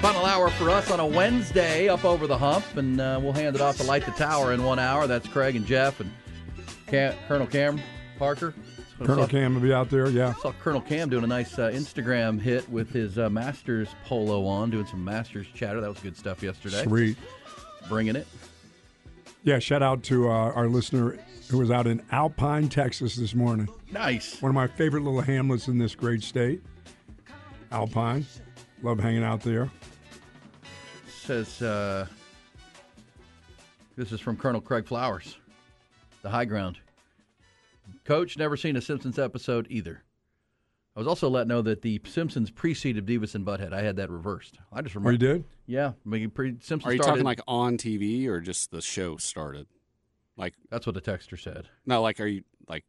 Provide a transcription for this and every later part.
Final hour for us on a Wednesday up over the hump, and uh, we'll hand it off to Light the Tower in one hour. That's Craig and Jeff and Cam, Colonel Cam Parker. Colonel saw, Cam will be out there, yeah. Saw Colonel Cam doing a nice uh, Instagram hit with his uh, Masters polo on, doing some Masters chatter. That was good stuff yesterday. Sweet. Bringing it. Yeah, shout out to uh, our listener who was out in Alpine, Texas this morning. Nice. One of my favorite little hamlets in this great state. Alpine. Love hanging out there. Says, uh, this is from Colonel Craig Flowers, the high ground. Coach, never seen a Simpsons episode either. I was also let know that the Simpsons preceded Beavis and Butthead. I had that reversed. I just Oh, remember. you did? Yeah, I mean, pre- Simpsons Are you started. talking like on TV or just the show started? Like That's what the texter said. no, like are you like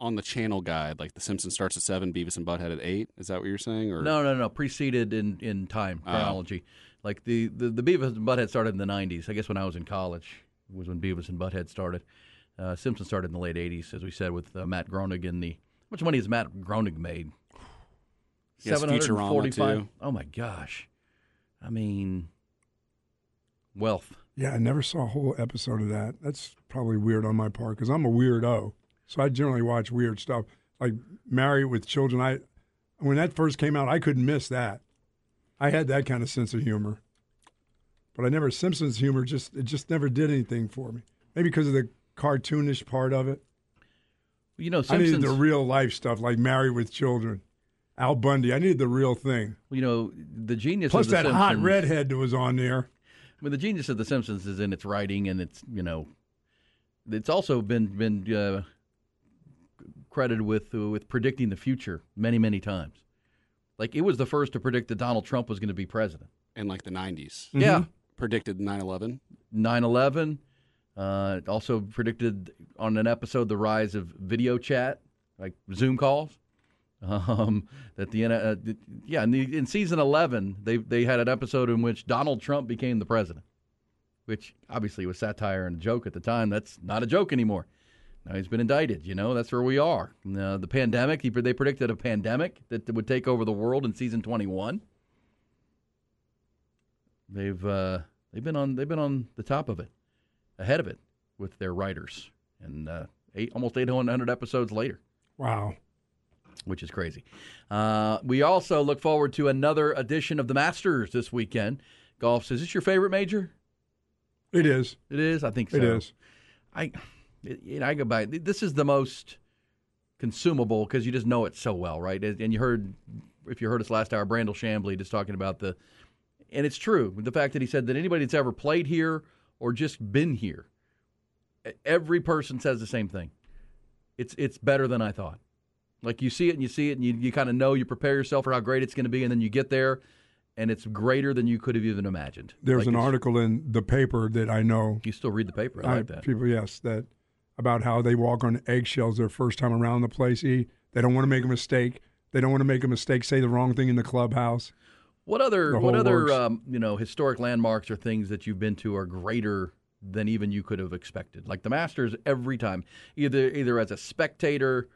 on the channel guide? Like the Simpsons starts at seven, Beavis and Butthead at eight. Is that what you're saying? Or No, no, no. Preceded in, in time Oh. chronology. Like the, the the Beavis and Butthead started in the '90s. I guess when I was in college was when Beavis and Butthead started. Uh, Simpsons started in the late '80s, as we said, with uh, Matt Groening and the. How much money has Matt Groening made? Yes, Futurama, too. Oh my gosh! I mean, wealth. Yeah, I never saw a whole episode of that. That's probably weird on my part because I'm a weirdo. So I generally watch weird stuff. Like Married with Children. I when that first came out, I couldn't miss that. I had that kind of sense of humor. But I never Simpsons humor just it just never did anything for me. Maybe because of the cartoonish part of it. You know, I Simpsons. needed the real life stuff like Married with Children. Al Bundy. I needed the real thing. you know, the genius. Plus of the that Simpsons, hot redhead that was on there. I mean, the genius of The Simpsons is in its writing, and it's you know, it's also been been uh, credited with uh, with predicting the future many many times. Like it was the first to predict that Donald Trump was going to be president. in like the '90s, Yeah, predicted 9/11. 9/11. Uh, also predicted on an episode the rise of video chat, like Zoom calls. Um, that the uh, th- yeah, in, the, in season 11, they they had an episode in which Donald Trump became the president, which obviously was satire and a joke at the time. That's not a joke anymore. Now he's been indicted. You know, that's where we are. Uh, the pandemic. He, they predicted a pandemic that would take over the world in season 21. They've uh, they've been on they've been on the top of it, ahead of it with their writers, and uh, eight almost 800 episodes later Wow. which is crazy. Uh, we also look forward to another edition of the Masters this weekend. Golf. Is this your favorite major? It is. It is. I think so. It is. I, you know, I go by. This is the most consumable because you just know it so well, right? And you heard, if you heard us last hour, Brandel Chamblee just talking about the, and it's true. The fact that he said that anybody that's ever played here or just been here, every person says the same thing. It's it's better than I thought. Like you see it and you see it and you, you kind of know you prepare yourself for how great it's going to be, and then you get there, and it's greater than you could have even imagined. There's Like an article in the paper that I know. You still read the paper? I like that. People, yes, that about how they walk on eggshells their first time around the place. E. They don't want to make a mistake. They don't want to make a mistake, say the wrong thing in the clubhouse. What other what other um, you know historic landmarks or things that you've been to are greater than even you could have expected? Like the Masters, every time, either either as a spectator,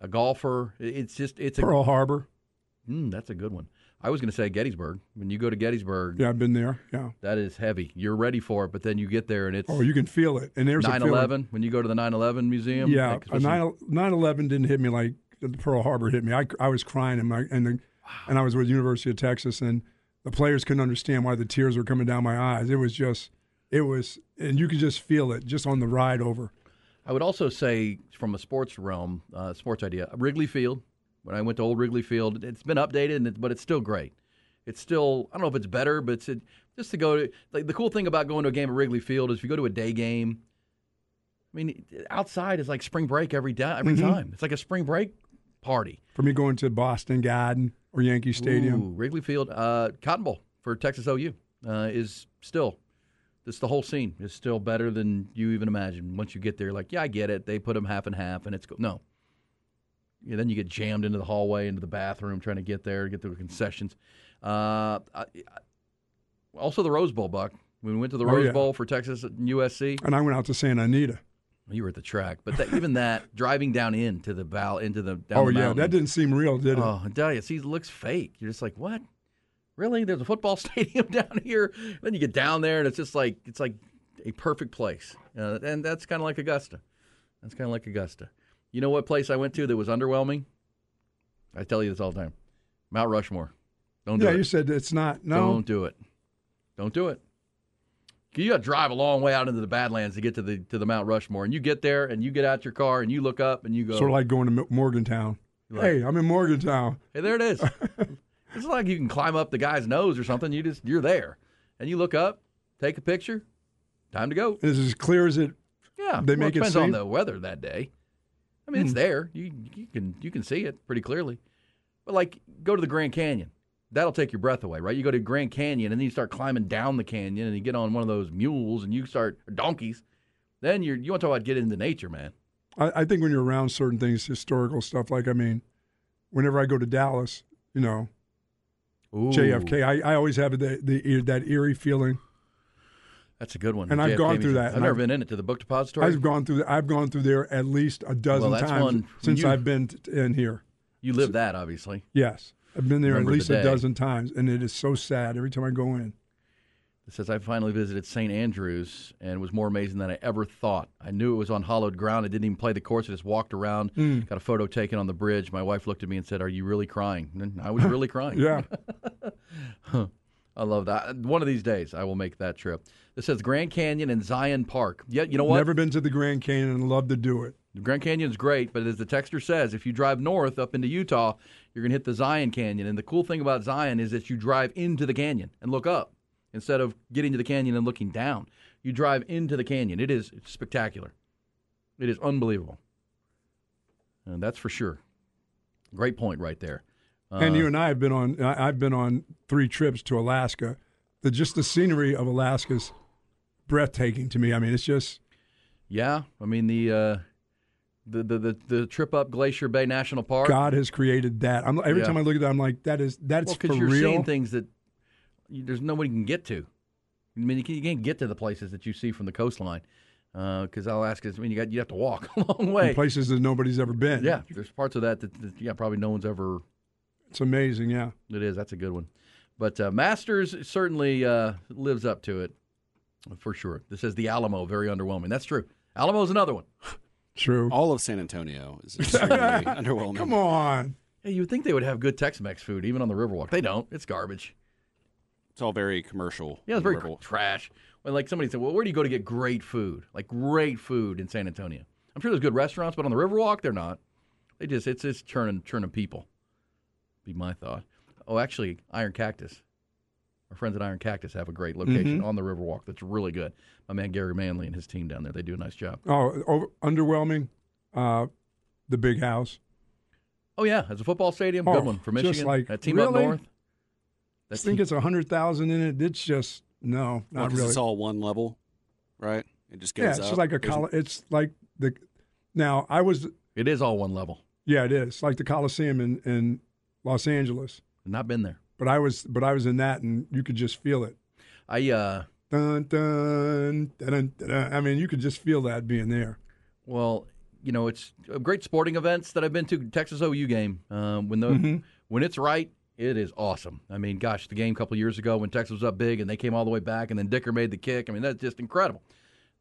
a golfer, it's just it's a Pearl Harbor. Mm, that's a good one. I was going to say Gettysburg. When you go to Gettysburg, Yeah, I've been there. Yeah. that is heavy. You're ready for it, but then you get there and it's Oh, you can feel it. And there's a 9 feeling- 11. When you go to the 9 11 museum, Yeah, like, 9 9/11 didn't hit me like Pearl Harbor hit me. I, I was crying and my and the, and I was with University of Texas and the players couldn't understand why the tears were coming down my eyes. It was just it was and you could just feel it just on the ride over. I would also say, from a sports realm, uh, sports idea, Wrigley Field. When I went to old Wrigley Field, it's been updated, and it, but it's still great. It's still I don't know if it's better, but it's it, just to go to like the cool thing about going to a game at Wrigley Field is if you go to a day game. I mean, outside is like spring break every day, every Mm-hmm. time. It's like a spring break party. For me going to Boston Garden or Yankee Stadium. Ooh, Wrigley Field, uh, Cotton Bowl for Texas OU uh, is still. This the whole scene is still better than you even imagine. Once you get there, like yeah, I get it. They put them half and half, and it's go- no. Yeah, then you get jammed into the hallway, into the bathroom, trying to get there, get to the concessions. Uh, I, I- also, the Rose Bowl, Buck. When we went to the Oh, Rose yeah. Bowl for Texas and USC, And I went out to Santa Anita. you were at the track, but that, even that driving down into the val into the down oh the yeah, that didn't seem real, did it? Oh, I tell you, see, it looks fake. You're just like, what? Really? There's a football stadium down here. Then you get down there, and it's just like it's like a perfect place, uh, and that's kind of like Augusta. That's kind of like Augusta. You know what place I went to that was underwhelming? I tell you this all the time. Mount Rushmore. Don't do yeah, it. you said it's not. No, Don't do it. Don't do it. You got to drive a long way out into the Badlands to get to the to the Mount Rushmore, and you get there, and you get out your car, and you look up, and you go, sort of like going to Morgantown. Like- hey, I'm in Morgantown. Hey, there it is. it's like you can climb up the guy's nose or something. You just you're there, and you look up, take a picture. Time to go. It's as clear as it. Yeah, They well, make it depends on the weather that day. I mean, it's Hmm. there. You you can you can see it pretty clearly. But like, go to the Grand Canyon. That'll take your breath away, right? You go to Grand Canyon and then you start climbing down the canyon and you get on one of those mules and you start or donkeys. Then you're you want to talk about getting into nature, man. I, I think when you're around certain things, historical stuff. Like I mean, whenever I go to Dallas, you know, Ooh, JFK, I, I always have the, the that eerie feeling. That's a good one. And the I've JFK gone through that, I've never I've- been in it to the book depository. I've gone through. I've gone through there at least a dozen that's times one- since you- I've been t- in here. you live that, obviously. Yes, I've been there Remember at the least a dozen times, and it is so sad every time I go in. It says I finally visited St. Andrews and it was more amazing than I ever thought. I knew it was on hollowed ground. I didn't even play the course. I just walked around, Mm. got a photo taken on the bridge. My wife looked at me and said, "Are you really crying?" And I was really crying. Yeah, I love that. One of these days, I will make that trip. This says Grand Canyon and Zion Park. Yeah, you know what? never been to the Grand Canyon and love to do it. The Grand Canyon's great, but as the texter says, if you drive north up into Utah, you're going to hit the Zion Canyon. And the cool thing about Zion is that you drive into the canyon and look up instead of getting to the canyon and looking down. You drive into the canyon. It is spectacular. It is unbelievable. And that's for sure. Great point right there. Uh, and you and I have been on. I've been on three trips to Alaska. The just the scenery of Alaska's breathtaking to me. I mean, it's just yeah, I mean the uh, the, the the the trip up Glacier Bay National Park. God has created that. I'm every Yeah. time I look at that, I'm like, that is that's well, for you're real. seeing things that you, there's nobody can get to. I mean, you, can, you can't get to the places that you see from the coastline because Alaska's. I mean, you got you have to walk a long way. in places that nobody's ever been. Yeah, there's parts of that that, that yeah probably no one's ever. it's amazing. Yeah, It is. That's a good one. But uh, Masters certainly uh, lives up to it for sure. This is the Alamo very underwhelming. That's true. Alamo's another one. true. All of San Antonio is extremely underwhelming. Come on. Hey, you would think they would have good Tex-Mex food even on the Riverwalk. They don't. It's garbage. It's all very commercial. Yeah, it's very Riverwalk. trash. When like somebody said, "Well, where do you go to get great food? Like great food in San Antonio?" I'm sure there's good restaurants, but on the Riverwalk, they're not. They just it's just churning churning people. Be my thought. Oh, actually, Iron Cactus. Our friends at Iron Cactus have a great location on the Riverwalk that's really good. My man Gary Manley and his team down there, they do a nice job. Oh, over, underwhelming. Uh, the big house. Oh yeah, as a football stadium, Oh, good one for just Michigan. like- that team up really? north. I think team- it's a hundred thousand in it. It's just no, Well, really. It's all one level, right? It just goes yeah, it's up. just like a There's- col- It's like the. Now I was. it is all one level. Yeah, it is like the Coliseum in, in Los Angeles. I've Not been there. But I was, but I was in that, and you could just feel it. I uh Dun dun dun dun. I mean, you could just feel that being there. Well, you know, it's great sporting events that I've been to. Texas OU game um, when the Mm-hmm. when it's right, It is awesome. I mean, gosh, the game a couple years ago when Texas was up big and they came all the way back, and then Dicker made the kick. I mean, that's just incredible.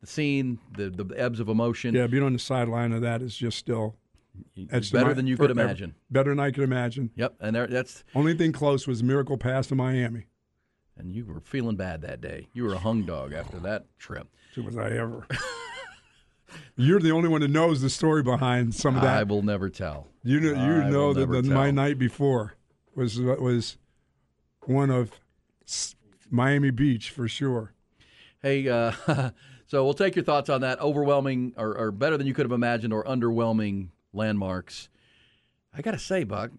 The scene, the the ebbs of emotion. Yeah, being on the sideline of that is just still it's better than you could imagine. Better than I could imagine. Yep, and there, that's Only thing close was Miracle Pass to Miami. and you were feeling bad that day. You were a hung dog after that trip. So was I ever. You're the only one that knows the story behind some of that. I will never tell. You know, you I know that the, my night before was was one of Miami Beach for sure. Hey, uh, so we'll take your thoughts on that. Overwhelming, or, or better than you could have imagined, or underwhelming landmarks. I got to say, Buck.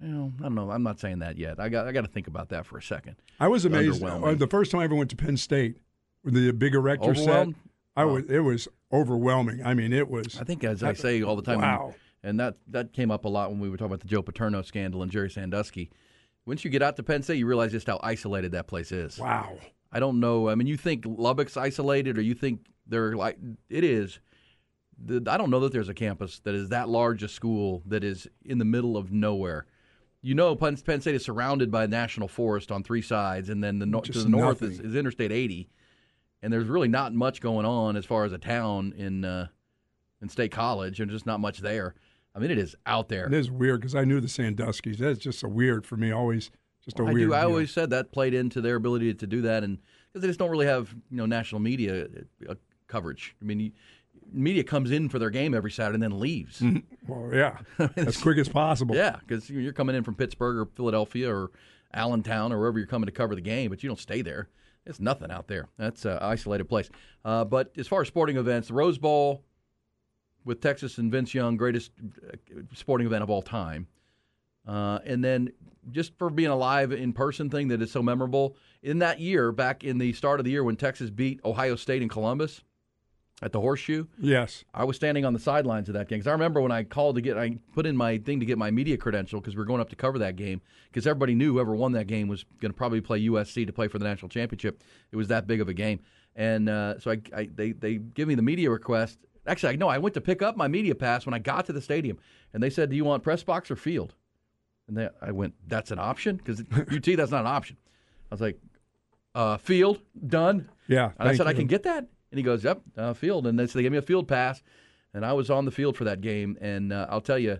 You know, I don't know. I'm not saying that yet. I got I got to think about that for a second. I was amazed. Uh, the first time I ever went to Penn State with the big erector set? I was it was overwhelming. I mean, it was. I think, as I say all the time, Wow. and that that came up a lot when we were talking about the Joe Paterno scandal and Jerry Sandusky. Once you get out to Penn State, you realize just how isolated that place is. Wow. I don't know. I mean, you think Lubbock's isolated, or you think they're like it is. The, I don't know that there's a campus that is that large a school that is in the middle of nowhere. You know, Penn, Penn State is surrounded by national forest on three sides, and then the no, to the north is, is Interstate 80, and there's really not much going on as far as a town in uh, in State College, and just not much there. I mean, it is out there. It is weird because I knew the Sanduskys. That's just a weird for me. Always just a I weird. do. I always said that played into their ability to do that, and because they just don't really have you know national media uh, coverage. I mean, you, media comes in for their game every Saturday and then leaves. Well, yeah, as quick as possible. Yeah, because you're coming in from Pittsburgh or Philadelphia or Allentown or wherever you're coming to cover the game, but you don't stay there. It's nothing out there. That's an isolated place. Uh, but as far as sporting events, the Rose Bowl with Texas and Vince Young, greatest uh, sporting event of all time. Uh, and then just for being a live in person thing that is so memorable, in that year, back in the start of the year when Texas beat Ohio State in Columbus at the Horseshoe, Yes. I was standing on the sidelines of that game because I remember when I called to get, I put in my thing to get my media credential because we were going up to cover that game because everybody knew whoever won that game was going to probably play USC to play for the national championship. It was that big of a game, and uh, so I, I they they give me the media request. Actually, I no, I went to pick up my media pass when I got to the stadium, and they said, "Do you want press box or field?" And they, I went, "That's an option because UT that's not an option." I was like, uh, "Field done." Yeah. And I said, I can get that? And he goes, Yep, uh, field. And they, so they gave me a field pass, and I was on the field for that game. And uh, I'll tell you,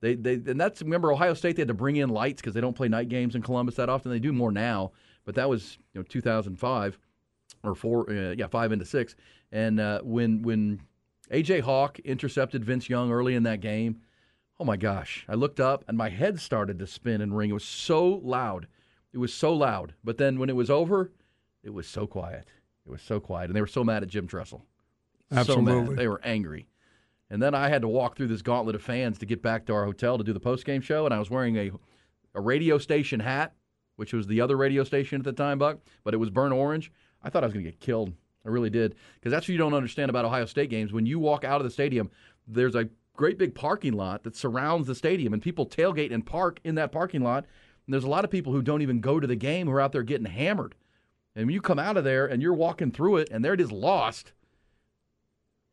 they, they and that's remember Ohio State they had to bring in lights because they don't play night games in Columbus that often. They do more now, but that was you know 2005 or four, uh, yeah, five into six. And uh, when when AJ Hawk intercepted Vince Young early in that game, oh my gosh, I looked up and my head started to spin and ring. It was so loud, it was so loud. But then when it was over, it was so quiet. It was so quiet, and they were so mad at Jim Tressel. So Absolutely. mad. They were angry. And then I had to walk through this gauntlet of fans to get back to our hotel to do the post game show, and I was wearing a a radio station hat, which was the other radio station at the time, Buck, but it was burnt orange. I thought I was going to get killed. I really did, because that's what you don't understand about Ohio State games. When you walk out of the stadium, there's a great big parking lot that surrounds the stadium, and people tailgate and park in that parking lot. And there's a lot of people who don't even go to the game who are out there getting hammered. And when you come out of there and you're walking through it, and they're just lost.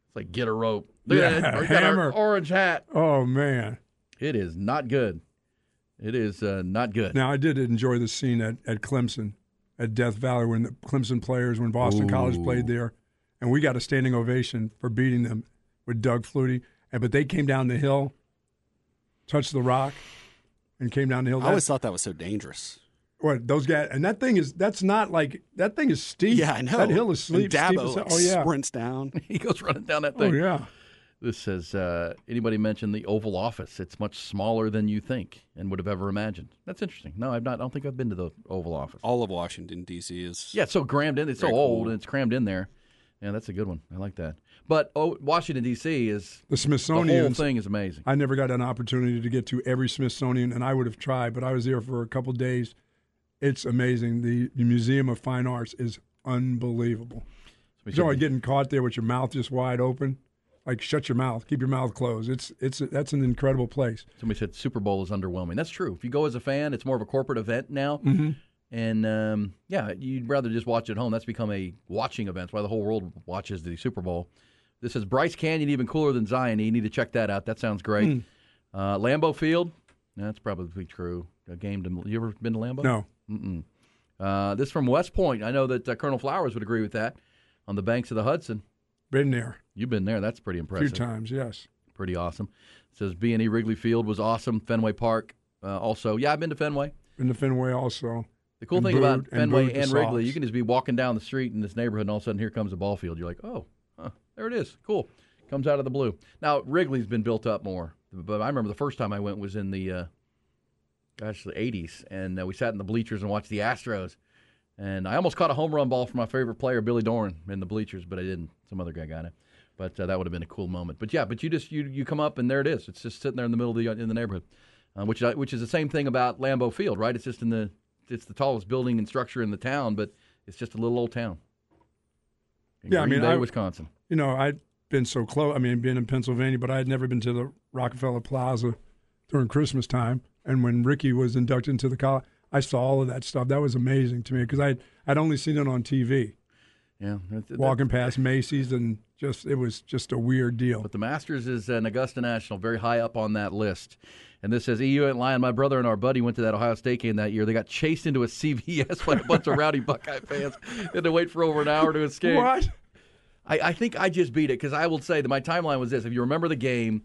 It's like get a rope. Look Yeah, that. Got our hammer. orange hat. Oh man. It is not good. It is uh, not good. Now I did enjoy the scene at, at Clemson, at Death Valley when the Clemson players when Boston College played there, and we got a standing ovation for beating them with Doug Flutie. And but they came down the hill, touched the rock, and came down the hill. I always thought that was so dangerous. What those guys and that thing is that's not like that thing is steep. Yeah, I know. That hill is steep. And steep Dabo as- like, oh yeah. sprints down. he goes running down that thing. Oh yeah. This says, uh, anybody mentioned the Oval Office? It's much smaller than you think and would have ever imagined. That's interesting. No, I've not. I don't think I've been to the Oval Office. All of Washington D.C. is Yeah, it's so crammed in. It's so old cool. and it's crammed in there. Yeah, that's a good one. I like that. But oh, Washington D.C. is The the whole Smithsonian. thing is amazing. I never got an opportunity to get to every Smithsonian, and I would have tried, but I was there for a couple days. It's amazing. The, the Museum of Fine Arts is unbelievable. We You know, like getting caught there with your mouth just wide open. Like shut your mouth, keep your mouth closed. It's it's that's an incredible place. Somebody said Super Bowl is underwhelming. That's true. If you go as a fan, it's more of a corporate event now. Mm-hmm. And um, yeah, you'd rather just watch at home. That's become a watching event. That's why the whole world watches the Super Bowl. This is Bryce Canyon, even cooler than Zion. You need to check that out. That sounds great. Hmm. Uh, Lambeau Field, that's probably true. a game to. You ever been to Lambeau? No. Mm-mm. Uh, this from West Point. I know that uh, Colonel Flowers would agree with that. On the banks of the Hudson. Been there You've been there. That's pretty a impressive. few times, yes. Pretty awesome. It says B and E Wrigley Field was awesome. Fenway Park uh, also. Yeah, I've been to Fenway. Been to Fenway also. The cool And thing about and Fenway booed and, Wrigley, Sox. you can just be walking down the street in this neighborhood, and all of a sudden here comes a ball field. You're like, oh, huh, there it is. Cool. Comes out of the blue. Now Wrigley's been built up more, but I remember the first time I went was in the, uh, gosh, the '80s, and uh, we sat in the bleachers and watched the Astros. And I almost caught a home run ball from my favorite player, Billy Doran, in the bleachers, but I didn't. Some other guy got it. But uh, that would have been a cool moment. But yeah, but you just you you come up and there it is. It's just sitting there in the middle of the in the neighborhood, uh, which I- which is the same thing about Lambeau Field, right? It's just in the it's the tallest building and structure in the town, but it's just a little old town. In Yeah, I Green mean, Bay, I- Wisconsin. You know, I'd been so close. I mean, being in Pennsylvania, but I had never been to the Rockefeller Plaza during Christmas time. And when Ricky was inducted into the college, I saw all of that stuff. That was amazing to me because I'd, I'd only seen it on TV, Yeah, that- that- walking past Macy's, and just it was just a weird deal. But the Masters is an Augusta National, very high up on that list. And this says EU ain't lying. My brother and our buddy went to that Ohio State game that year. They got chased into a CVS by a bunch of rowdy Buckeye fans. They had to wait for over an hour to escape. What? I, I think I just beat it because I will say that my timeline was this. If you remember the game,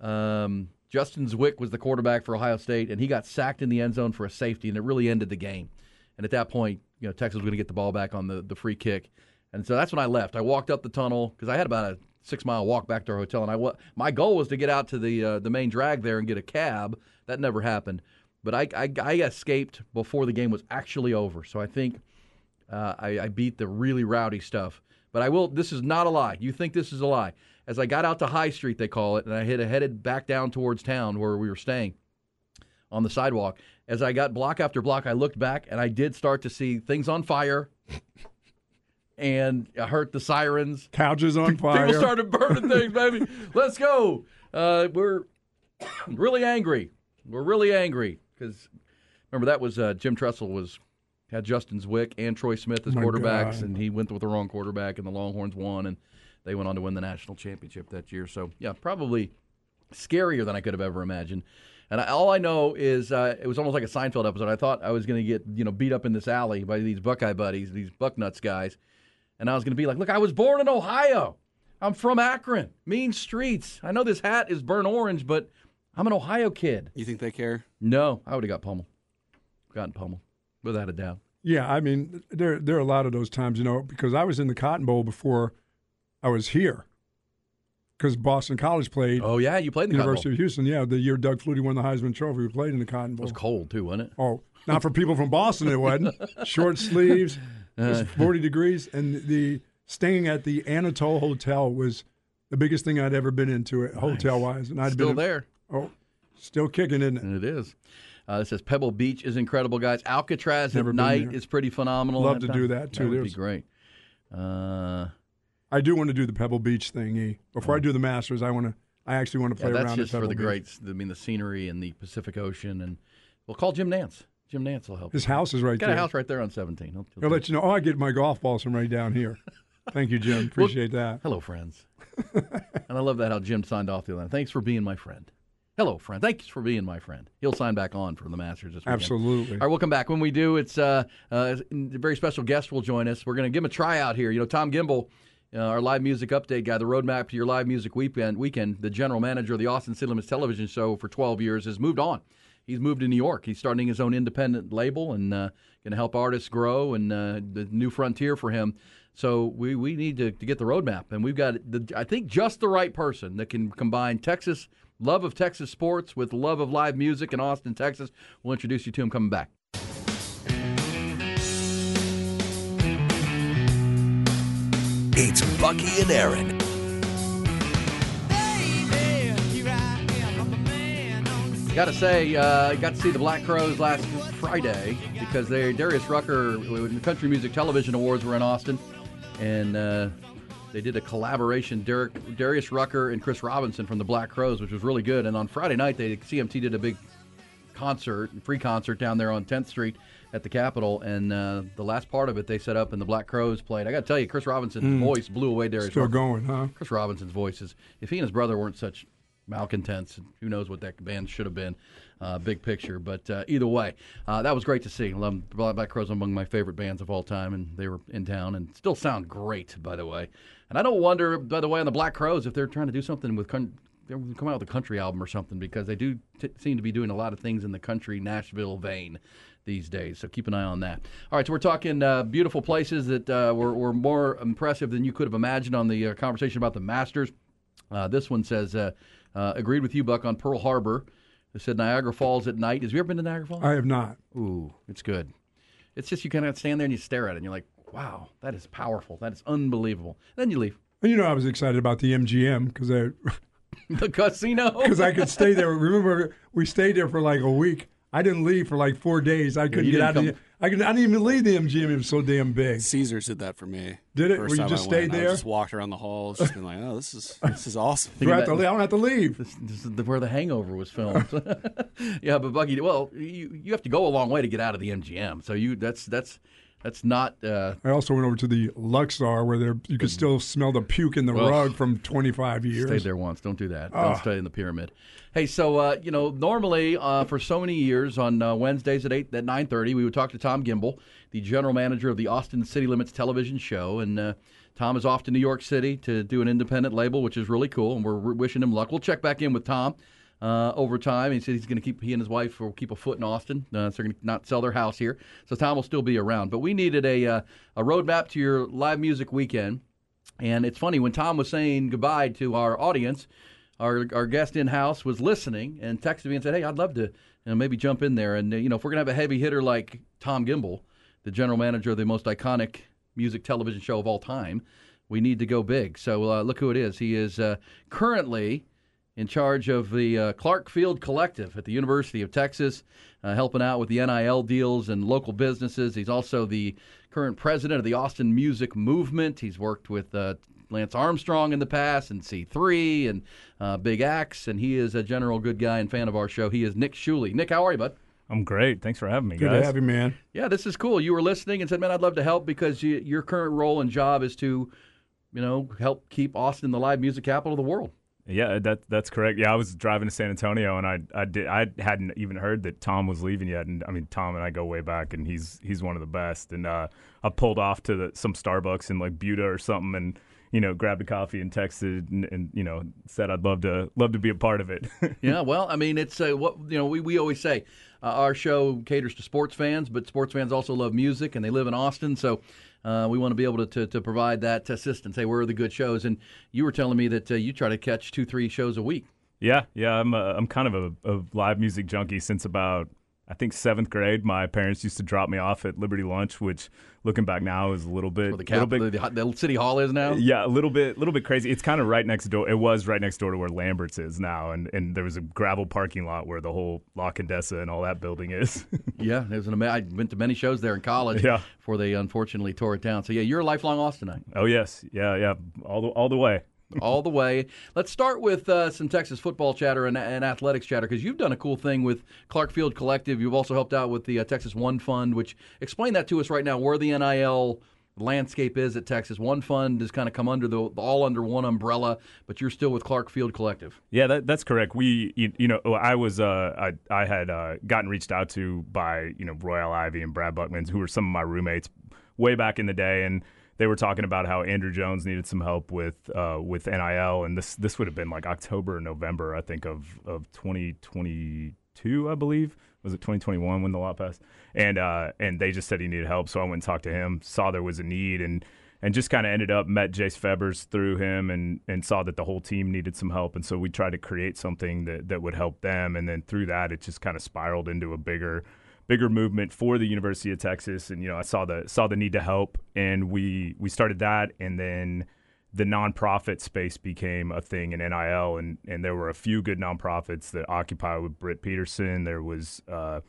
um, Justin Zwick was the quarterback for Ohio State, and he got sacked in the end zone for a safety, and it really ended the game. And at that point, you know, Texas was going to get the ball back on the, the free kick. And so that's when I left. I walked up the tunnel because I had about a six mile walk back to our hotel, and I my goal was to get out to the uh, the main drag there and get a cab. That never happened, but I, I, I escaped before the game was actually over. So I think uh, I, I beat the really rowdy stuff. But I will. This is not a lie. You think this is a lie? As I got out to High Street, they call it, and I hit headed back down towards town where we were staying on the sidewalk. As I got block after block, I looked back and I did start to see things on fire, and I heard the sirens. Couches on fire. People started burning things, baby. Let's go. Uh, we're really angry. We're really angry because remember that was uh, Jim Tressel was had Justin Zwick and Troy Smith as My quarterbacks, God. and he went with the wrong quarterback, and the Longhorns won, and they went on to win the national championship that year. So yeah, probably scarier than I could have ever imagined. And I, all I know is uh, it was almost like a Seinfeld episode. I thought I was going to get you know beat up in this alley by these Buckeye buddies, these Bucknuts guys, and I was going to be like, "Look, I was born in Ohio. I'm from Akron. Mean streets. I know this hat is burnt orange, but I'm an Ohio kid." You think they care? No, I would have got pummeled. Gotten pummeled, without a doubt. Yeah, I mean, there there are a lot of those times, you know, because I was in the Cotton Bowl before I was here, because Boston College played Oh yeah, you played in the University of Houston. Yeah, the year Doug Flutie won the Heisman Trophy, we played in the Cotton Bowl. It was cold too, wasn't it? Oh, not for people from Boston, it wasn't. Short sleeves, it Uh. was 40 degrees, and the staying at the Anatole Hotel was the biggest thing I'd ever been into, hotel wise. And I'd Still been there. Oh, still kicking, isn't it? And it is. Uh, it says Pebble Beach is incredible, guys. Alcatraz Never at night is pretty phenomenal. Love to that do that, too. That would be great. Uh, I do want to do the Pebble Beach thing. E. Before I do the Masters, I want to. I actually want to Oh. yeah, play that's around just at for the Beach. greats. I mean, the scenery and the Pacific Ocean, and we'll call Jim Nantz. Jim Nantz will help. His you. house is right He's got there. a house right there on 17. He'll- he'll He'll let you know. Oh, I get my golf balls from right down here. Thank you, Jim. Appreciate that. Hello, friends. and I love that how Jim signed off the line. Thanks for being my friend. Hello, friend. Thanks for being my friend. He'll sign back on for the Masters this weekend. Absolutely. All right, we'll come back. When we do, it's uh, uh, a very special guest will join us. We're going to give him a tryout here. You know, Tom Gimbel, uh, our live music update guy, the roadmap to your live music weekend, weekend, the general manager of the Austin City Limits television show for 12 years, has moved on. He's moved to New York. He's starting his own independent label and uh, going to help artists grow and uh, the new frontier for him. So we, we need to, to get the roadmap, and we've got the, I think just the right person that can combine Texas love of Texas sports with love of live music in Austin, Texas. We'll introduce you to him coming back. It's Bucky and Aaron. Got to say, uh, I got to see the Black Crowes last Friday because they Darius Rucker, the Country Music Television Awards were in Austin, and uh, they did a collaboration. Derek, Darius Rucker and Chris Robinson from the Black Crowes, which was really good. And on Friday night, they CMT did a big concert, free concert down there on 10th Street at the Capitol. And uh, the last part of it, they set up and the Black Crowes played. I got to tell you, Chris Robinson's voice blew away Darius Still Rucker. going, huh? Chris Robinson's voice is, if he and his brother weren't such malcontents. Who knows what that band should have been, uh, big picture. But uh, either way, uh, that was great to see. Love Black Crowes among my favorite bands of all time, and they were in town and still sound great, by the way. And I don't wonder, by the way, on the Black Crowes if they're trying to do something with. Con- they're come out with a country album or something because they do t- seem to be doing a lot of things in the country Nashville vein these days. So keep an eye on that. All right, so we're talking uh, beautiful places that uh, were, were more impressive than you could have imagined on the uh, conversation about the Masters. Uh, this one says, uh, uh, agreed with you, Buck, on Pearl Harbor. It said Niagara Falls at night. Have you ever been to Niagara Falls? I have not. Ooh, it's good. It's just you kind of stand there and you stare at it and you're like, wow, that is powerful. That is unbelievable. Then you leave. And you know, I was excited about the MGM because I the casino. because I could stay there. Remember, we stayed there for like a week. I didn't leave for like four days. I couldn't you get didn't out of come- the. I, could, I didn't even leave the MGM. It was so damn big. Caesars did that for me. Did it? First Where you just I stayed went. I there? just walked around the halls, just been like, oh, this is this is awesome. Do I, have to, leave? I don't have to leave. This, this is the, where the Hangover was filmed. yeah, but Bucky, well, you you have to go a long way to get out of the MGM. So you that's that's that's not. Uh, I also went over to the Luxor where there you could still smell the puke in the Well, rug from 25 years. Stayed there once. Don't do that. Ah. Don't stay in the pyramid. Hey, so uh, you know, normally uh, for so many years on uh, Wednesdays at eight at nine thirty, we would talk to Tom Gimbel, the general manager of the Austin City Limits television show, and uh, Tom is off to New York City to do an independent label, which is really cool, and we're wishing him luck. We'll check back in with Tom. Uh, over time, he said he's going to keep he and his wife will keep a foot in Austin, uh, so they're going to not sell their house here. So Tom will still be around, but we needed a uh, a roadmap to your live music weekend. And it's funny when Tom was saying goodbye to our audience, our our guest in house was listening and texted me and said, "Hey, I'd love to you know, maybe jump in there." And uh, you know, if we're gonna have a heavy hitter like Tom Gimbel, the general manager of the most iconic music television show of all time, we need to go big. So uh, look who it is. He is uh, currently in charge of the uh, Clark Field Collective at the University of Texas, uh, helping out with the NIL deals and local businesses. He's also the current president of the Austin Music Movement. He's worked with uh, Lance Armstrong in the past and C3 and uh, Big Axe, and he is a general good guy and fan of our show. He is Nick Shuley. Nick, how are you, bud? I'm great. Thanks for having me, Good guys. to have you, man. Yeah, this is cool. You were listening and said, "Man, I'd love to help because you, your current role and job is to, you know, help keep Austin the live music capital of the world." Yeah, that that's correct. Yeah, I was driving to San Antonio, and I I did I hadn't even heard that Tom was leaving yet. And I mean, Tom and I go way back, and he's he's one of the best. And uh, I pulled off to the, some Starbucks in like Buda or something, and you know, grabbed a coffee and texted, and, and you know, said I'd love to love to be a part of it. yeah, well, I mean, it's uh, what you know. We, we always say uh, our show caters to sports fans, but sports fans also love music, and they live in Austin, so uh, we want to be able to, to, to provide that assistance. Hey, where are the good shows? And you were telling me that uh, you try to catch two, three shows a week. Yeah, yeah, I'm a, I'm kind of a, a live music junkie since about I think seventh grade. My parents used to drop me off at Liberty Lunch, which looking back now is a little bit, Where the, little bit, the, the city hall is now. yeah, a little bit, little bit crazy. It's kind of right next door. It was right next door to where Lambert's is now, and and there was a gravel parking lot where the whole La Condesa and all that building is. Yeah, it was an I went to many shows there in college. Yeah. before they unfortunately tore it down. So yeah, you're a lifelong Austinite. oh yes, yeah, yeah, all the all the way. All the way. Let's start with uh, some Texas football chatter and, and athletics chatter because you've done a cool thing with Clark Field Collective. You've also helped out with the uh, Texas One Fund, which explain that to us right now. Where the NIL landscape is at Texas. One Fund has kind of come under the all under one umbrella, but you're still with Clark Field Collective. Yeah, that, that's correct. We, you, you know, I was, uh, I, I had uh, gotten reached out to by, you know, Royal Ivey and Brad Buckman, who were some of my roommates way back in the day, and they were talking about how Andrew Jones needed some help with, uh, with NIL, and this, this would have been like October or November, I think, of of 2022, I believe. Was it 2021 when the law passed? And uh, and they just said he needed help, so I went and talked to him, saw there was a need, and and just kind of ended up met Jase Febres through him and and saw that the whole team needed some help and so we tried to create something that that would help them and then through that it just kind of spiraled into a bigger bigger movement for the University of Texas and you know I saw the saw the need to help and we we started that and then the nonprofit space became a thing in NIL and and there were a few good nonprofits that occupy with Britt Peterson there was uh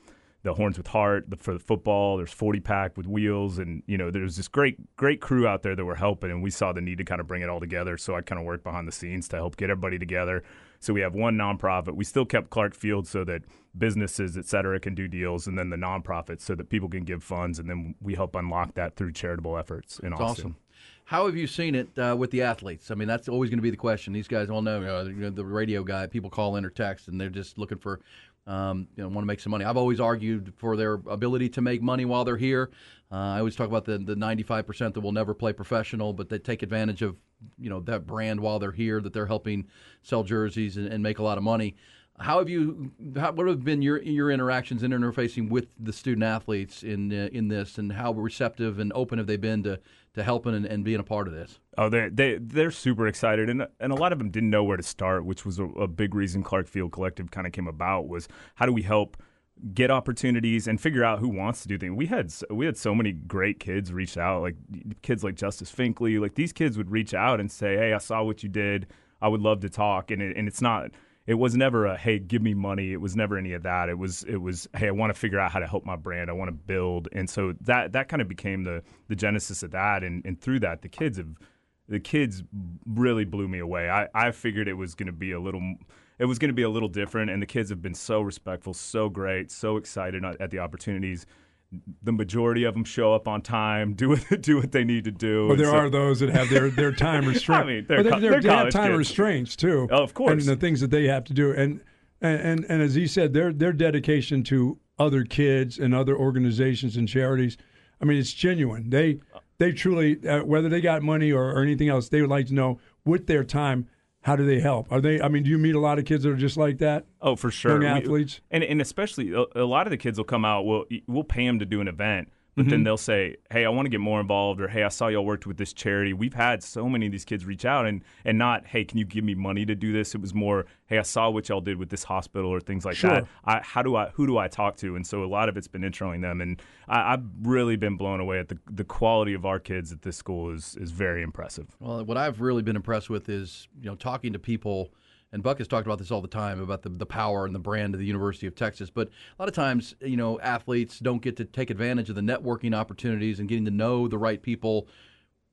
the Horns with Heart the, for the football. There's 40 pack with wheels, and you know there's this great great crew out there that were helping, and we saw the need to kind of bring it all together. So I kind of worked behind the scenes to help get everybody together. So we have one nonprofit. We still kept Clark Field so that businesses, et cetera, can do deals, and then the nonprofits so that people can give funds, and then we help unlock that through charitable efforts in It's Austin. awesome. How have you seen it uh, with the athletes? I mean, that's always going to be the question. These guys all know, uh, you know the radio guy. People call in or text, and they're just looking for, um, you know, want to make some money. I've always argued for their ability to make money while they're here. Uh, I always talk about the the 95 percent that will never play professional, but they take advantage of, you know, that brand while they're here. That they're helping sell jerseys and, and make a lot of money. How have you? How, what have been your your interactions and interfacing with the student athletes in uh, in this, and how receptive and open have they been to to helping and, and being a part of this? Oh, they they they're super excited, and and a lot of them didn't know where to start, which was a, a big reason Clark Field Collective kind of came about. Was how do we help get opportunities and figure out who wants to do things. We had we had so many great kids reach out, like kids like Justice Finkley. Like these kids would reach out and say, "Hey, I saw what you did. I would love to talk." And it, and it's not it was never a hey give me money it was never any of that it was it was hey i want to figure out how to help my brand i want to build and so that that kind of became the the genesis of that and and through that the kids have the kids really blew me away i i figured it was going to be a little it was going to be a little different and the kids have been so respectful so great so excited at the opportunities the majority of them show up on time, do what do what they need to do. Well, there so, are those that have their, their time restraints. I mean, they're, they're, they're they have time kids. restraints too. Oh, of course, and the things that they have to do, and and and, and as he said, their their dedication to other kids and other organizations and charities. I mean, it's genuine. They they truly, uh, whether they got money or, or anything else, they would like to know with their time how do they help? Are they? I mean, do you meet a lot of kids that are just like that? Oh, for sure, young athletes, we, and and especially a, a, lot of the kids will come out. We'll we'll pay them to do an event, but mm-hmm. then they'll say, "Hey, I want to get more involved," or "Hey, I saw y'all worked with this charity." We've had so many of these kids reach out and and not, "Hey, can you give me money to do this?" It was more, "Hey, I saw what y'all did with this hospital," or things like sure. that. I, how do I? Who do I talk to? And so a lot of it's been introing them, and I, have really been blown away at the the quality of our kids at this school is is very impressive. Well, what I've really been impressed with is you know talking to people and Buck has talked about this all the time about the, the power and the brand of the University of Texas. But a lot of times, you know, athletes don't get to take advantage of the networking opportunities and getting to know the right people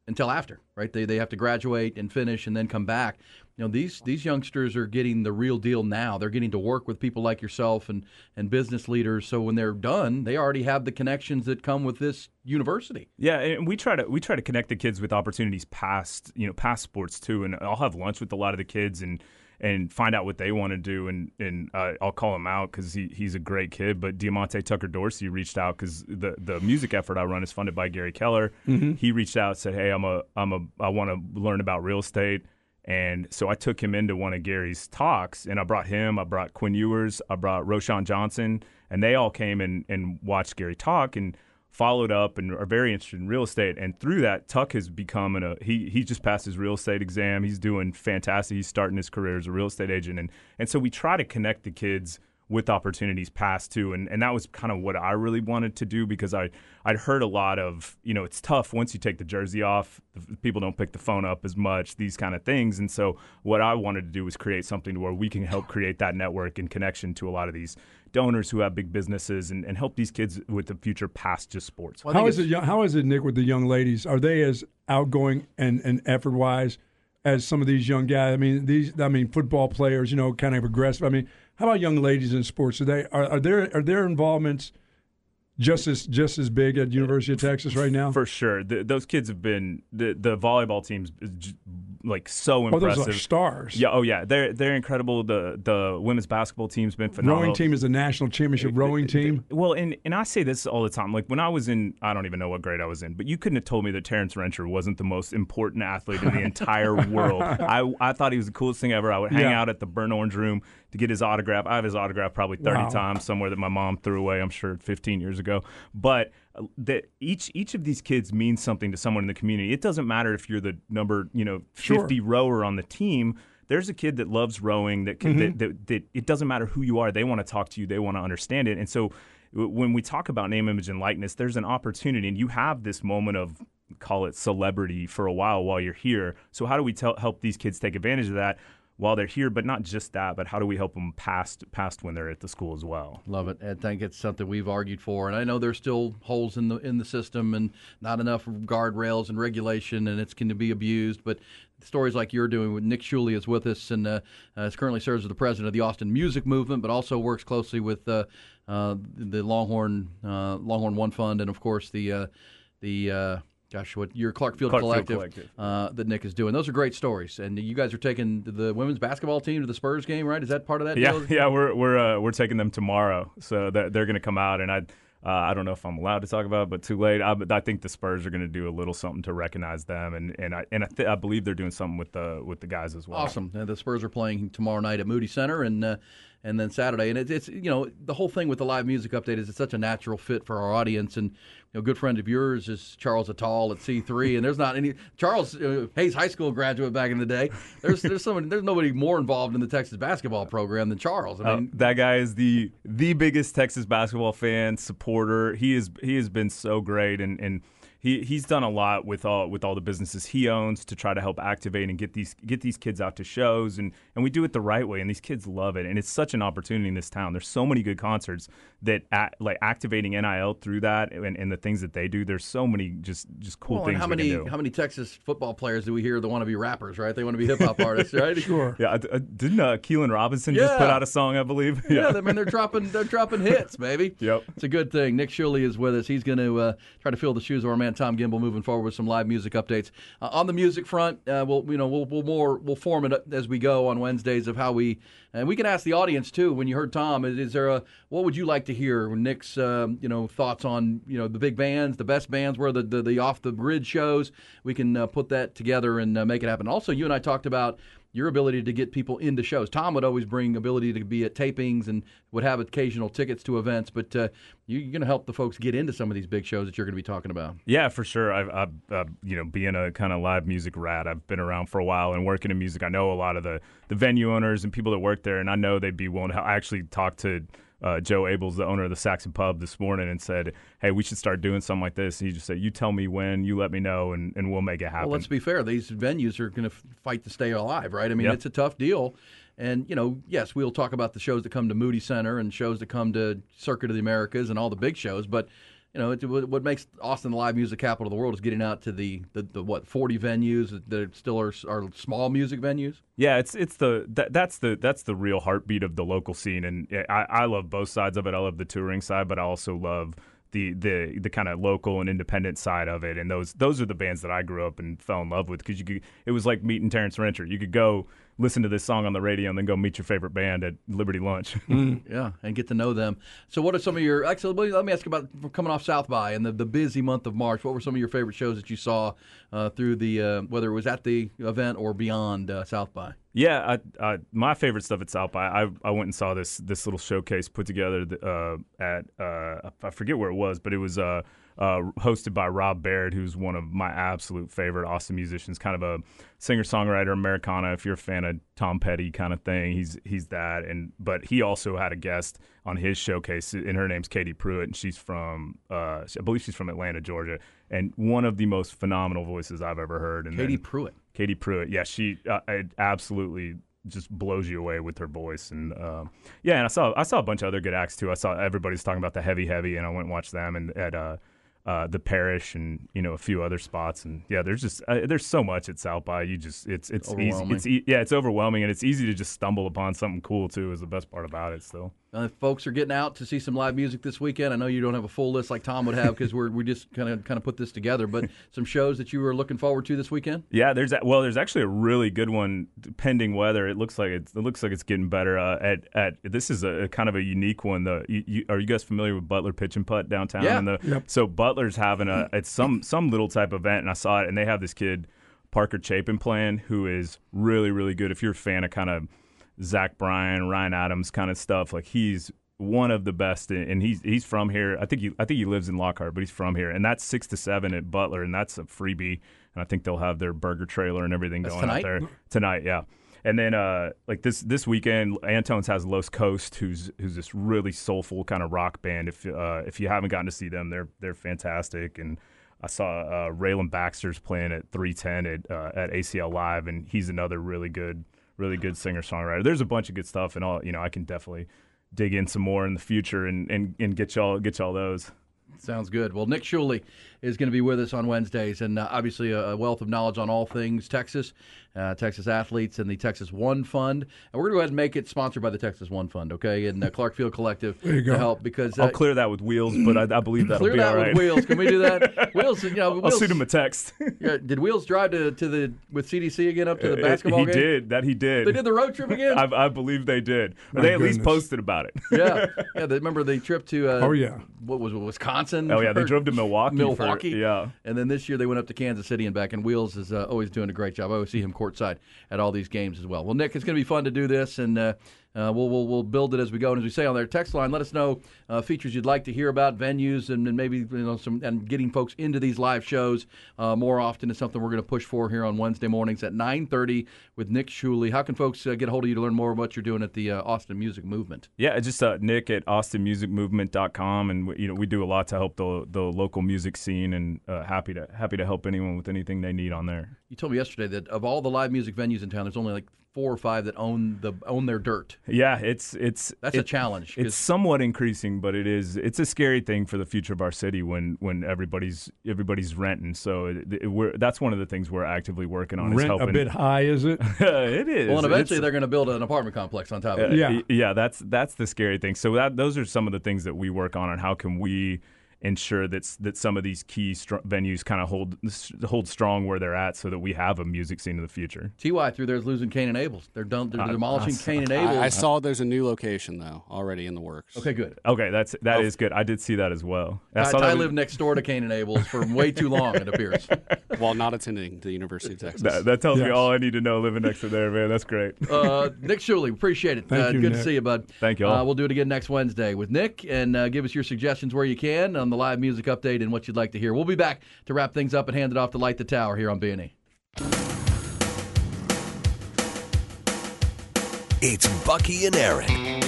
until after, right? They, they have to graduate and finish and then come back. You know, these these youngsters are getting the real deal now. They're getting to work with people like yourself and, and business leaders. So when they're done, they already have the connections that come with this university. Yeah, and we try to we try to connect the kids with opportunities past you know past sports too. And I'll have lunch with a lot of the kids and and find out what they want to do. And and uh, I'll call him out because he, he's a great kid. But Diamante Tucker Dorsey reached out because the the music effort I run is funded by Gary Keller. Mm-hmm. He reached out said, "Hey, I'm a I'm a I want to learn about real estate." And so I took him into one of Gary's talks, and I brought him, I brought Quinn Ewers, I brought Roschon Johnson, and they all came and, and watched Gary talk. And followed up and are very interested in real estate. And through that, Tuck has become an, a he he just passed his real estate exam. He's doing fantastic. He's starting his career as a real estate agent, and and so we try to connect the kids with opportunities past too. And and that was kind of what I really wanted to do because I I'd heard a lot of you know it's tough once you take the jersey off people don't pick the phone up as much these kind of things. And so what I wanted to do was create something where we can help create that network and connection to a lot of these donors who have big businesses and, and help these kids with the future past just sports. Well, how is it how is it Nick with the young ladies? Are they as outgoing and and effort wise as some of these young guys? I mean these I mean football players you know kind of aggressive. I mean how about young ladies in sports? Are they are, are there are their involvements just as just as big at University of Texas right now? For sure, the, those kids have been the the volleyball teams like so impressive. Oh, those are stars. Yeah. Oh, yeah. They're they're incredible. The the women's basketball team's been phenomenal. Rowing team is a national championship rowing team. Well, and and I say this all the time. Like when I was in, I don't even know what grade I was in, but you couldn't have told me that Terrence Rencher wasn't the most important athlete in the entire world. I I thought he was the coolest thing ever. I would hang yeah. out at the Burnt Orange Room to get his autograph. I have his autograph probably 30 wow. times somewhere that my mom threw away. I'm sure 15 years ago, but that each each of these kids means something to someone in the community. It doesn't matter if you're the number you know 50 sure. rower on the team. There's a kid that loves rowing that, can, mm-hmm. that, that, that it doesn't matter who you are. They want to talk to you. They want to understand it. And so when we talk about name, image, and likeness, there's an opportunity, and you have this moment of call it celebrity for a while while you're here. So how do we tell, help these kids take advantage of that? While they're here, but not just that, but how do we help them past past when they're at the school as well? Love it. I think it's something we've argued for, and I know there's still holes in the in the system and not enough guardrails and regulation, and it's going to be abused. But stories like you're doing with Nick Shuley is with us, and uh, uh, currently serves as the president of the Austin Music Movement, but also works closely with uh, uh the Longhorn uh, Longhorn One Fund, and of course the uh, the Gosh, what your Clark Field Clark Collective, Collective. Uh, that Nick is doing. Those are great stories. And you guys are taking the women's basketball team to the Spurs game, right? Is that part of that Yeah, deal? yeah, we're we're uh, we're taking them tomorrow, so that they're going to come out, and I uh, I don't know if I'm allowed to talk about, it, but too late. I, I think the Spurs are going to do a little something to recognize them, and and I and I, th- I believe they're doing something with the with the guys as well. Awesome. The Spurs are playing tomorrow night at Moody Center, and uh, and then Saturday. And it's, it's you know the whole thing with the live music update is it's such a natural fit for our audience. And you know, a good friend of yours is Charles Attal at C3, and there's not any Charles uh, Hayes High School graduate back in the day. There's there's somebody there's nobody more involved in the Texas basketball program than Charles. I Uh, mean, that guy is the the biggest Texas basketball fan supporter. He is he has been so great and and he he's done a lot with all with all the businesses he owns to try to help activate and get these get these kids out to shows and and we do it the right way and these kids love it and it's such an opportunity in this town. There's so many good concerts that act, like activating NIL through that and, and the things that they do. There's so many just just cool well, things how many can do. how many Texas football players do we hear that want to be rappers? Right? They want to be hip hop artists, right? Sure. yeah, I- I- didn't uh, Keilan Robinson just put out a song, I believe? Yeah, I mean they're dropping they're dropping hits, baby. Yep. It's a good thing. Nick Shuley is with us. He's going to uh, try to fill the shoes of our man Tom Gimbel moving forward with some live music updates. Uh, on the music front, uh, we'll you know we'll, we'll more we'll form it as we go on Wednesdays of how we and we can ask the audience too. When you heard Tom, is, is there a what would you like to hear? Nick's um, you know thoughts on you know the big bands, the best bands, where the the, the off the grid shows. We can uh, put that together and uh, make it happen. Also, you and I talked about your ability to get people into shows. Tom would always bring ability to be at tapings and would have occasional tickets to events, but uh, you, you're going to help the folks get into some of these big shows that you're going to be talking about. Yeah, for sure. I've, I've uh, you know, being a kind of live music rat, I've been around for a while and working in music. I know a lot of the, the venue owners and people that work there, and I know they'd be willing to. help. I actually talked to uh, Joe Ables, the owner of the Saxon Pub, this morning, and said, "Hey, we should start doing something like this." And he just said, "You tell me when, you let me know, and, and we'll make it happen." Well, let's be fair. These venues are going to fight to stay alive, right? I mean, Yeah. it's a tough deal. And, you know, yes, we'll talk about the shows that come to Moody Center and shows that come to Circuit of the Americas and all the big shows, but you know, it, what makes Austin the live music capital of the world is getting out to the, the, the what forty venues that still are, are small music venues. Yeah, it's it's the that, that's the that's the real heartbeat of the local scene, and I, I love both sides of it. I love the touring side, but I also love the the the kind of local and independent side of it. And those those are the bands that I grew up and fell in love with because you could it was like meeting Terrence Rencher. You could go listen to this song on the radio and then go meet your favorite band at Liberty Lunch. Yeah, and get to know them. So, what are some of your? Actually, let me ask about coming off South by and the, the busy month of March. What were some of your favorite shows that you saw uh, through the uh, whether it was at the event or beyond uh, South by? Yeah, I, I, my favorite stuff at South by. I, I went and saw this this little showcase put together uh, at uh, I forget where it was, but it was uh, hosted by Rob Baird, who's one of my absolute favorite Austin musicians. Kind of a singer songwriter Americana. If you're a fan of Tom Petty kind of thing, he's he's that. And but he also had a guest on his showcase, and her name's Katie Pruitt, and she's from uh, I believe she's from Atlanta, Georgia, and one of the most phenomenal voices I've ever heard. And Katie Pruitt. Katie Pruitt. Yeah, she uh, it absolutely just blows you away with her voice, and uh, yeah, and I saw I saw a bunch of other good acts too. I saw everybody's talking about the Heavy Heavy, and I went and watched them and at uh, uh, the Parish and you know a few other spots, and yeah, there's just uh, there's so much at South by. You just it's it's easy. Overwhelming. It's e- yeah, it's overwhelming, and it's easy to just stumble upon something cool too. Is the best part about it still. Uh, if folks are getting out to see some live music this weekend. I know you don't have a full list like Tom would have because we're we just kind of kind of put this together. But some shows that you were looking forward to this weekend. Yeah, there's a, well, there's actually a really good one pending weather. It looks like it's, it looks like it's getting better. Uh, at at this is a, kind of a unique one. The you, you, are you guys familiar with Butler Pitch and Putt downtown? Yeah. And the, Yep. So Butler's having a it's some some little type event, and I saw it, and they have this kid Parker Chapin playing who is really really good. If you're a fan of kind of Zach Bryan, Ryan Adams kind of stuff, like he's one of the best, and he's he's from here. I think he I think he lives in Lockhart, but he's from here, and that's six to seven at Butler, and that's a freebie. And I think they'll have their burger trailer and everything That's going tonight? out there tonight. Yeah. And then, uh, like this this weekend, Antones has Los Coast, who's who's this really soulful kind of rock band. If uh, if you haven't gotten to see them, they're they're fantastic. And I saw uh, Rayland Baxter's playing at 310 at uh, at ACL Live, and he's another really good really good singer songwriter. There's a bunch of good stuff, and all you know, I can definitely dig in some more in the future and, and, and get y'all get y'all those. Sounds good. Well, Nick Shuley is going to be with us on Wednesdays, and uh, obviously a, a wealth of knowledge on all things Texas. uh, Texas athletes, and the Texas One Fund. And we're going to go ahead and make it sponsored by the Texas One Fund, okay? And uh, Clark Field Collective There you to go. help because uh, I'll clear that with wheels, but I, I believe that'll clear be that all right. with Wheels. Can we do that? Wheels, you know, I'll Wheels, shoot him a text. yeah, did Wheels drive to, to the with CDC again up to the Uh, basketball he game? did. That he did. They did the road trip again. I, I believe they did. Or My they at least posted about it. yeah, yeah. They, remember the trip to? Uh, Oh, yeah. What was it, Wisconsin? Oh yeah, they drove to Milwaukee. for- Milwaukee. yeah. And then this year they went up to Kansas City and back. And Wheels is uh, always doing a great job. I always see him courtside at all these games as well. Well, Nick, it's going to be fun to do this, and uh, uh, we'll, we'll we'll build it as we go. And as we say on their text line, let us know uh, features you'd like to hear about, venues, and, and maybe you know some and getting folks into these live shows uh, more often is something we're going to push for here on Wednesday mornings at 9:30 with Nick Shuley. How can folks uh, get a hold of you to learn more about what you're doing at the uh, Austin Music Movement? Yeah, just uh, Nick at austinmusicmovement.com, and you know we do a lot to help the the local music scene, and uh, happy to happy to help anyone with anything they need on there. You told me yesterday that of all the live music venues in town, there's only like four or five that own the own their dirt. Yeah, it's it's That's a challenge. It's somewhat increasing, but it is it's a scary thing for the future of our city when when everybody's everybody's renting. So it, it, we're that's one of the things we're actively working on. is helping. a bit high, is it? it is. Well, and eventually It's- they're going to build an apartment complex on top of Uh, it. Yeah. yeah, that's that's the scary thing. So that those are some of the things that we work on, and how can we ensure that that some of these key str- venues kind of hold hold strong where they're at, so that we have a music scene in the future. Ty through there is losing Cain and Abels. They're done. They're I- demolishing I- Cain and Abels. I, I saw there's a new location though already in the works. okay, good. Okay, that's that Oh. is good. I did see that as well. I Ty, saw Ty lived next door to Cain and Abels for way too long. It appears. While not attending the University of Texas. that, that tells me all I need to know living next to there, man. That's great. Uh, Nick Shuley, appreciate it. Thank uh, you, good to see you, bud. Thank you all. Uh, we'll do it again next Wednesday with Nick, and uh, give us your suggestions where you can on the live music update and what you'd like to hear. We'll be back to wrap things up and hand it off to Light the Tower here on E. B&E. It's Bucky and Aaron.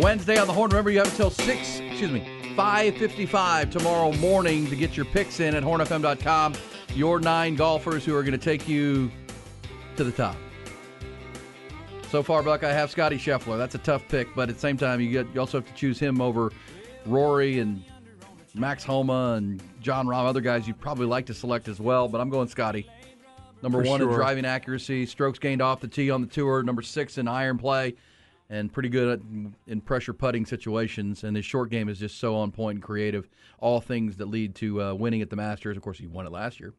Wednesday on the Horn. Remember, you have until six. Excuse me, five fifty-five tomorrow morning to get your picks in at hornfm.com. Your nine golfers who are going to take you to the top. So far, Buck, I have Scotty Scheffler. That's a tough pick, but at the same time, you get you also have to choose him over Rory and Max Homa and Jon Rahm. Other guys you'd probably like to select as well, but I'm going Scotty. Number For one in driving accuracy, strokes gained off the tee on the tour. Number six in iron play, and pretty good at, in pressure putting situations. And his short game is just so on point and creative. All things that lead to uh, winning at the Masters. Of course, he won it last year,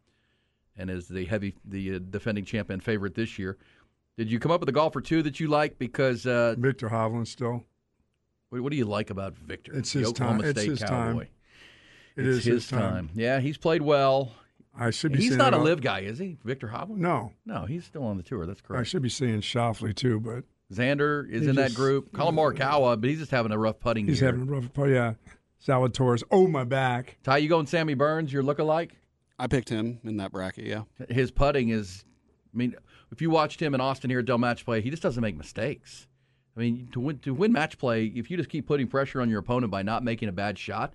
and is the heavy, the uh, defending champion favorite this year. Did you come up with a golfer too that you like? Because uh, Viktor Hovland still. what, what do you like about Viktor? It's the his Oklahoma time. It's his Cowboy. time. It it's is his time. Yeah, he's played well. I should be. He's not a live guy, is he? Viktor Hovland? No, No, he's still on the tour. That's correct. I should be seeing Schauffele too, but Xander is He in that just- group. Collin Morikawa, but he's just having a rough putting he's year. having a rough. Oh yeah, Salvatores. Oh my back. Ty, you going Sammy Burns? Your look-alike? I picked him in that bracket. Yeah. His putting is. I mean, if you watched him in Austin here at Dell Match Play, he just doesn't make mistakes. I mean, to win to win match play, if you just keep putting pressure on your opponent by not making a bad shot,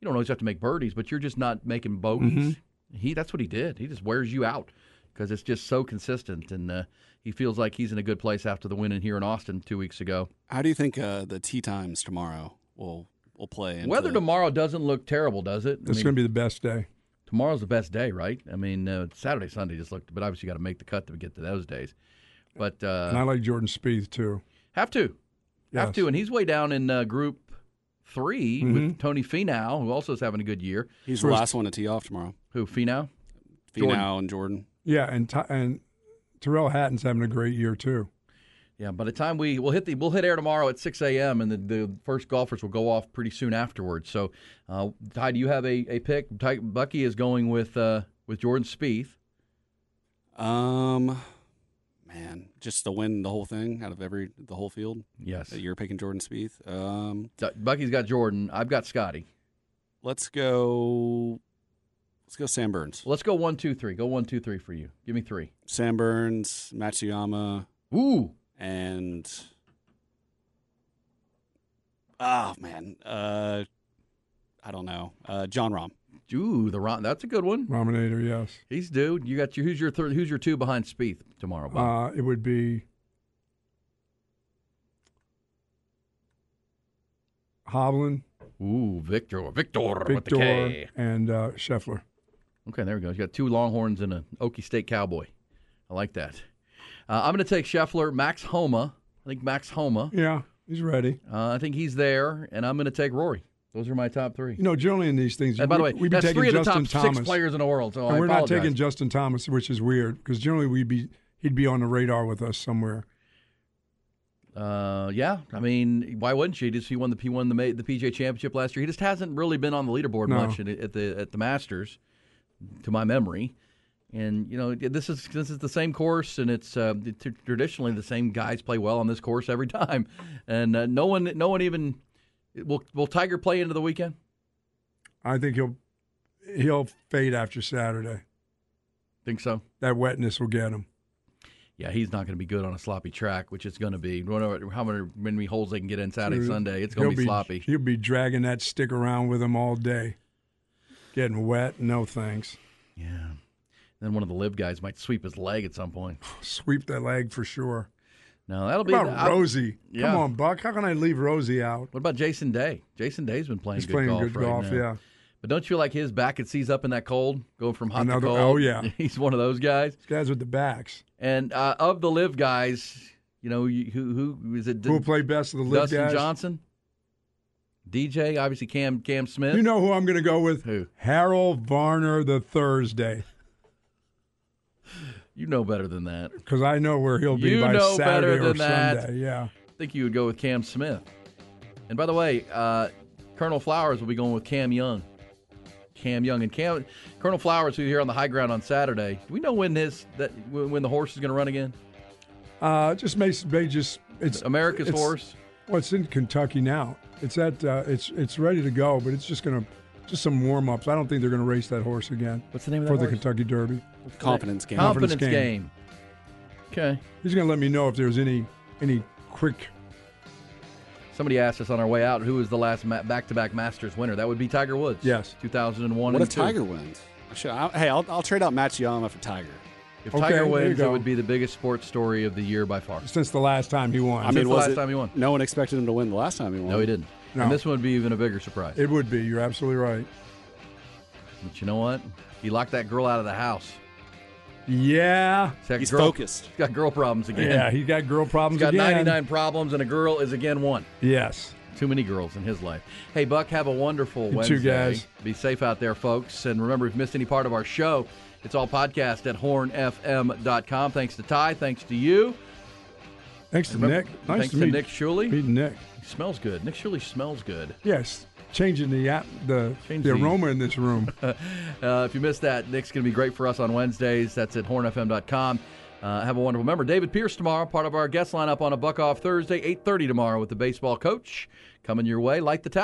you don't always have to make birdies, but you're just not making bogeys. He that's what he did. He just wears you out because it's just so consistent, and uh, he feels like he's in a good place after the win in here in Austin two weeks ago. How do you think uh, the tea times tomorrow will will play? Into Weather tomorrow doesn't look terrible, does it? I It's mean, going to be the best day. Tomorrow's the best day, right? I mean, uh, Saturday, Sunday just looked, but obviously you got to make the cut to get to those days. But and I uh, like Jordan Spieth too. have to, have to, and he's way down in uh, Group 3 Mm-hmm. with Tony Finau, who also is having a good year. He's the last one to tee off tomorrow. Who Finau? Finau Jordan. and Jordan. Yeah, and and Tyrrell Hatton's having a great year too. Yeah, by the time we we'll hit the we'll hit air tomorrow at six a.m. and the, the first golfers will go off pretty soon afterwards. So, uh, Ty, do you have a, a pick? Ty, Bucky is going with uh, with Jordan Spieth. Um, man, just to win the whole thing out of every the whole field. Yes, You're picking Jordan Spieth. Um, Bucky's got Jordan. I've got Scotty. let's go. Let's go Sam Burns. Let's go one, two, three. Go one, two, three for you. Give me three. Sam Burns, Matsuyama, Ooh, and oh man, uh, I don't know. Uh, Jon Rahm. ooh, the Ron. That's a good one. Rominator, yes. He's due. You got your who's your third? Who's your two behind Spieth tomorrow? Bob? Uh, it would be Hovland, ooh, Viktor, Viktor, with the Viktor, K. and uh, Scheffler. Okay, there we go. You got two Longhorns and an Okie State Cowboy. I like that. Uh, I'm going to take Scheffler, Max Homa. I think Max Homa. Yeah, he's ready. Uh, I think he's there, and I'm going to take Rory. Those are my top three. You know, generally in these things, And by the way, we'd be that's taking three of the Justin top Thomas. six players in the world. So and we're not taking Justin Thomas, which is weird because generally we'd be he'd be on the radar with us somewhere. Uh, yeah, I mean, why wouldn't she? Just he won the P won the the PGA Championship last year. He just hasn't really been on the leaderboard No. much at, at the at the Masters, to my memory. And you know, this is this is the same course, and it's uh, t- traditionally the same guys play well on this course every time. And uh, no one no one even will will Tiger play into the weekend? I think he'll he'll fade after Saturday. Think so? That wetness will get him. Yeah, he's not going to be good on a sloppy track, which it's going to be. Whatever, how many, holes they can get in Saturday, Sunday, it's going to be sloppy. He'll be dragging that stick around with him all day, getting wet. No thanks. Yeah. Then one of the live guys might sweep his leg at some point. Sweep that leg for sure. No, that'll be about Rosie? Yeah. Come on, Buck. How can I leave Rosie out? What about Jason Day? Jason Day's been playing He's good playing golf good right golf. now. Yeah. But don't you feel like his back It seize up in that cold, going from hot Another- to cold? oh, yeah. he's one of those guys. Guys with the backs. And uh, of the live guys, you know, you, who who is it? Who will play best of the live Dustin guys? Johnson, DJ, obviously Cam Cam Smith. You know who I'm going to go with? Who? Harold Varner the Thursday. You know better than that. Because I know where he'll be You by know Saturday better or that. Sunday. Yeah. I think you would go with Cam Smith. And by the way, uh, Colonel Flowers will be going with Cam Young. Cam Young and Cam Colonel Flowers, who here on the high ground on Saturday. Do we know when this that when when the horse is going to run again? Uh, just makes may just it's America's it's- horse. Well, it's in Kentucky now. It's at uh, it's it's ready to go, but it's just gonna just some warm ups. I don't think they're gonna race that horse again What's the name of that for that the horse? Kentucky Derby. Confidence game. Confidence, Confidence game. game. Okay. He's gonna let me know if there's any any quick. Somebody asked us on our way out who was the last ma- back-to-back Masters winner. That would be Tiger Woods. Yes. 2001. What and if two. Tiger wins? I should, I, hey, I'll, I'll trade out Matsuyama for Tiger. If Okay, Tiger wins, it would be the biggest sports story of the year by far. Since the last time he won, I Since mean, the was last it, time he won. No one expected him to win the last time he won. No, he didn't. No. And this one would be even a bigger surprise. it would be. You're absolutely right. But you know what? He locked that girl out of the house. Yeah, He's, got He's girl, focused. He's got girl problems again. yeah. he's got girl He's problems got again. 99 problems, and a girl is again one. Yes. Too many girls in his life. Hey, Buck, have a wonderful You Wednesday. too, guys. Be safe out there, folks. And remember, if you missed any part of our show, it's all podcast at hornfm.com. Thanks to Ty. Thanks to you. Thanks to Remember- Nick. Nice thanks to to meet Nick Shuley. meet Nick. He smells good. Nick Shuley smells good. Yes, changing the the Change the- aroma in this room. Uh, if you missed that, Nick's going to be great for us on Wednesdays. That's at hornfm.com. Uh, have a wonderful. Remember, David Pierce tomorrow, part of our guest lineup on a Buck Off Thursday, 8.30 tomorrow with the baseball coach. Coming your way. Light the tower.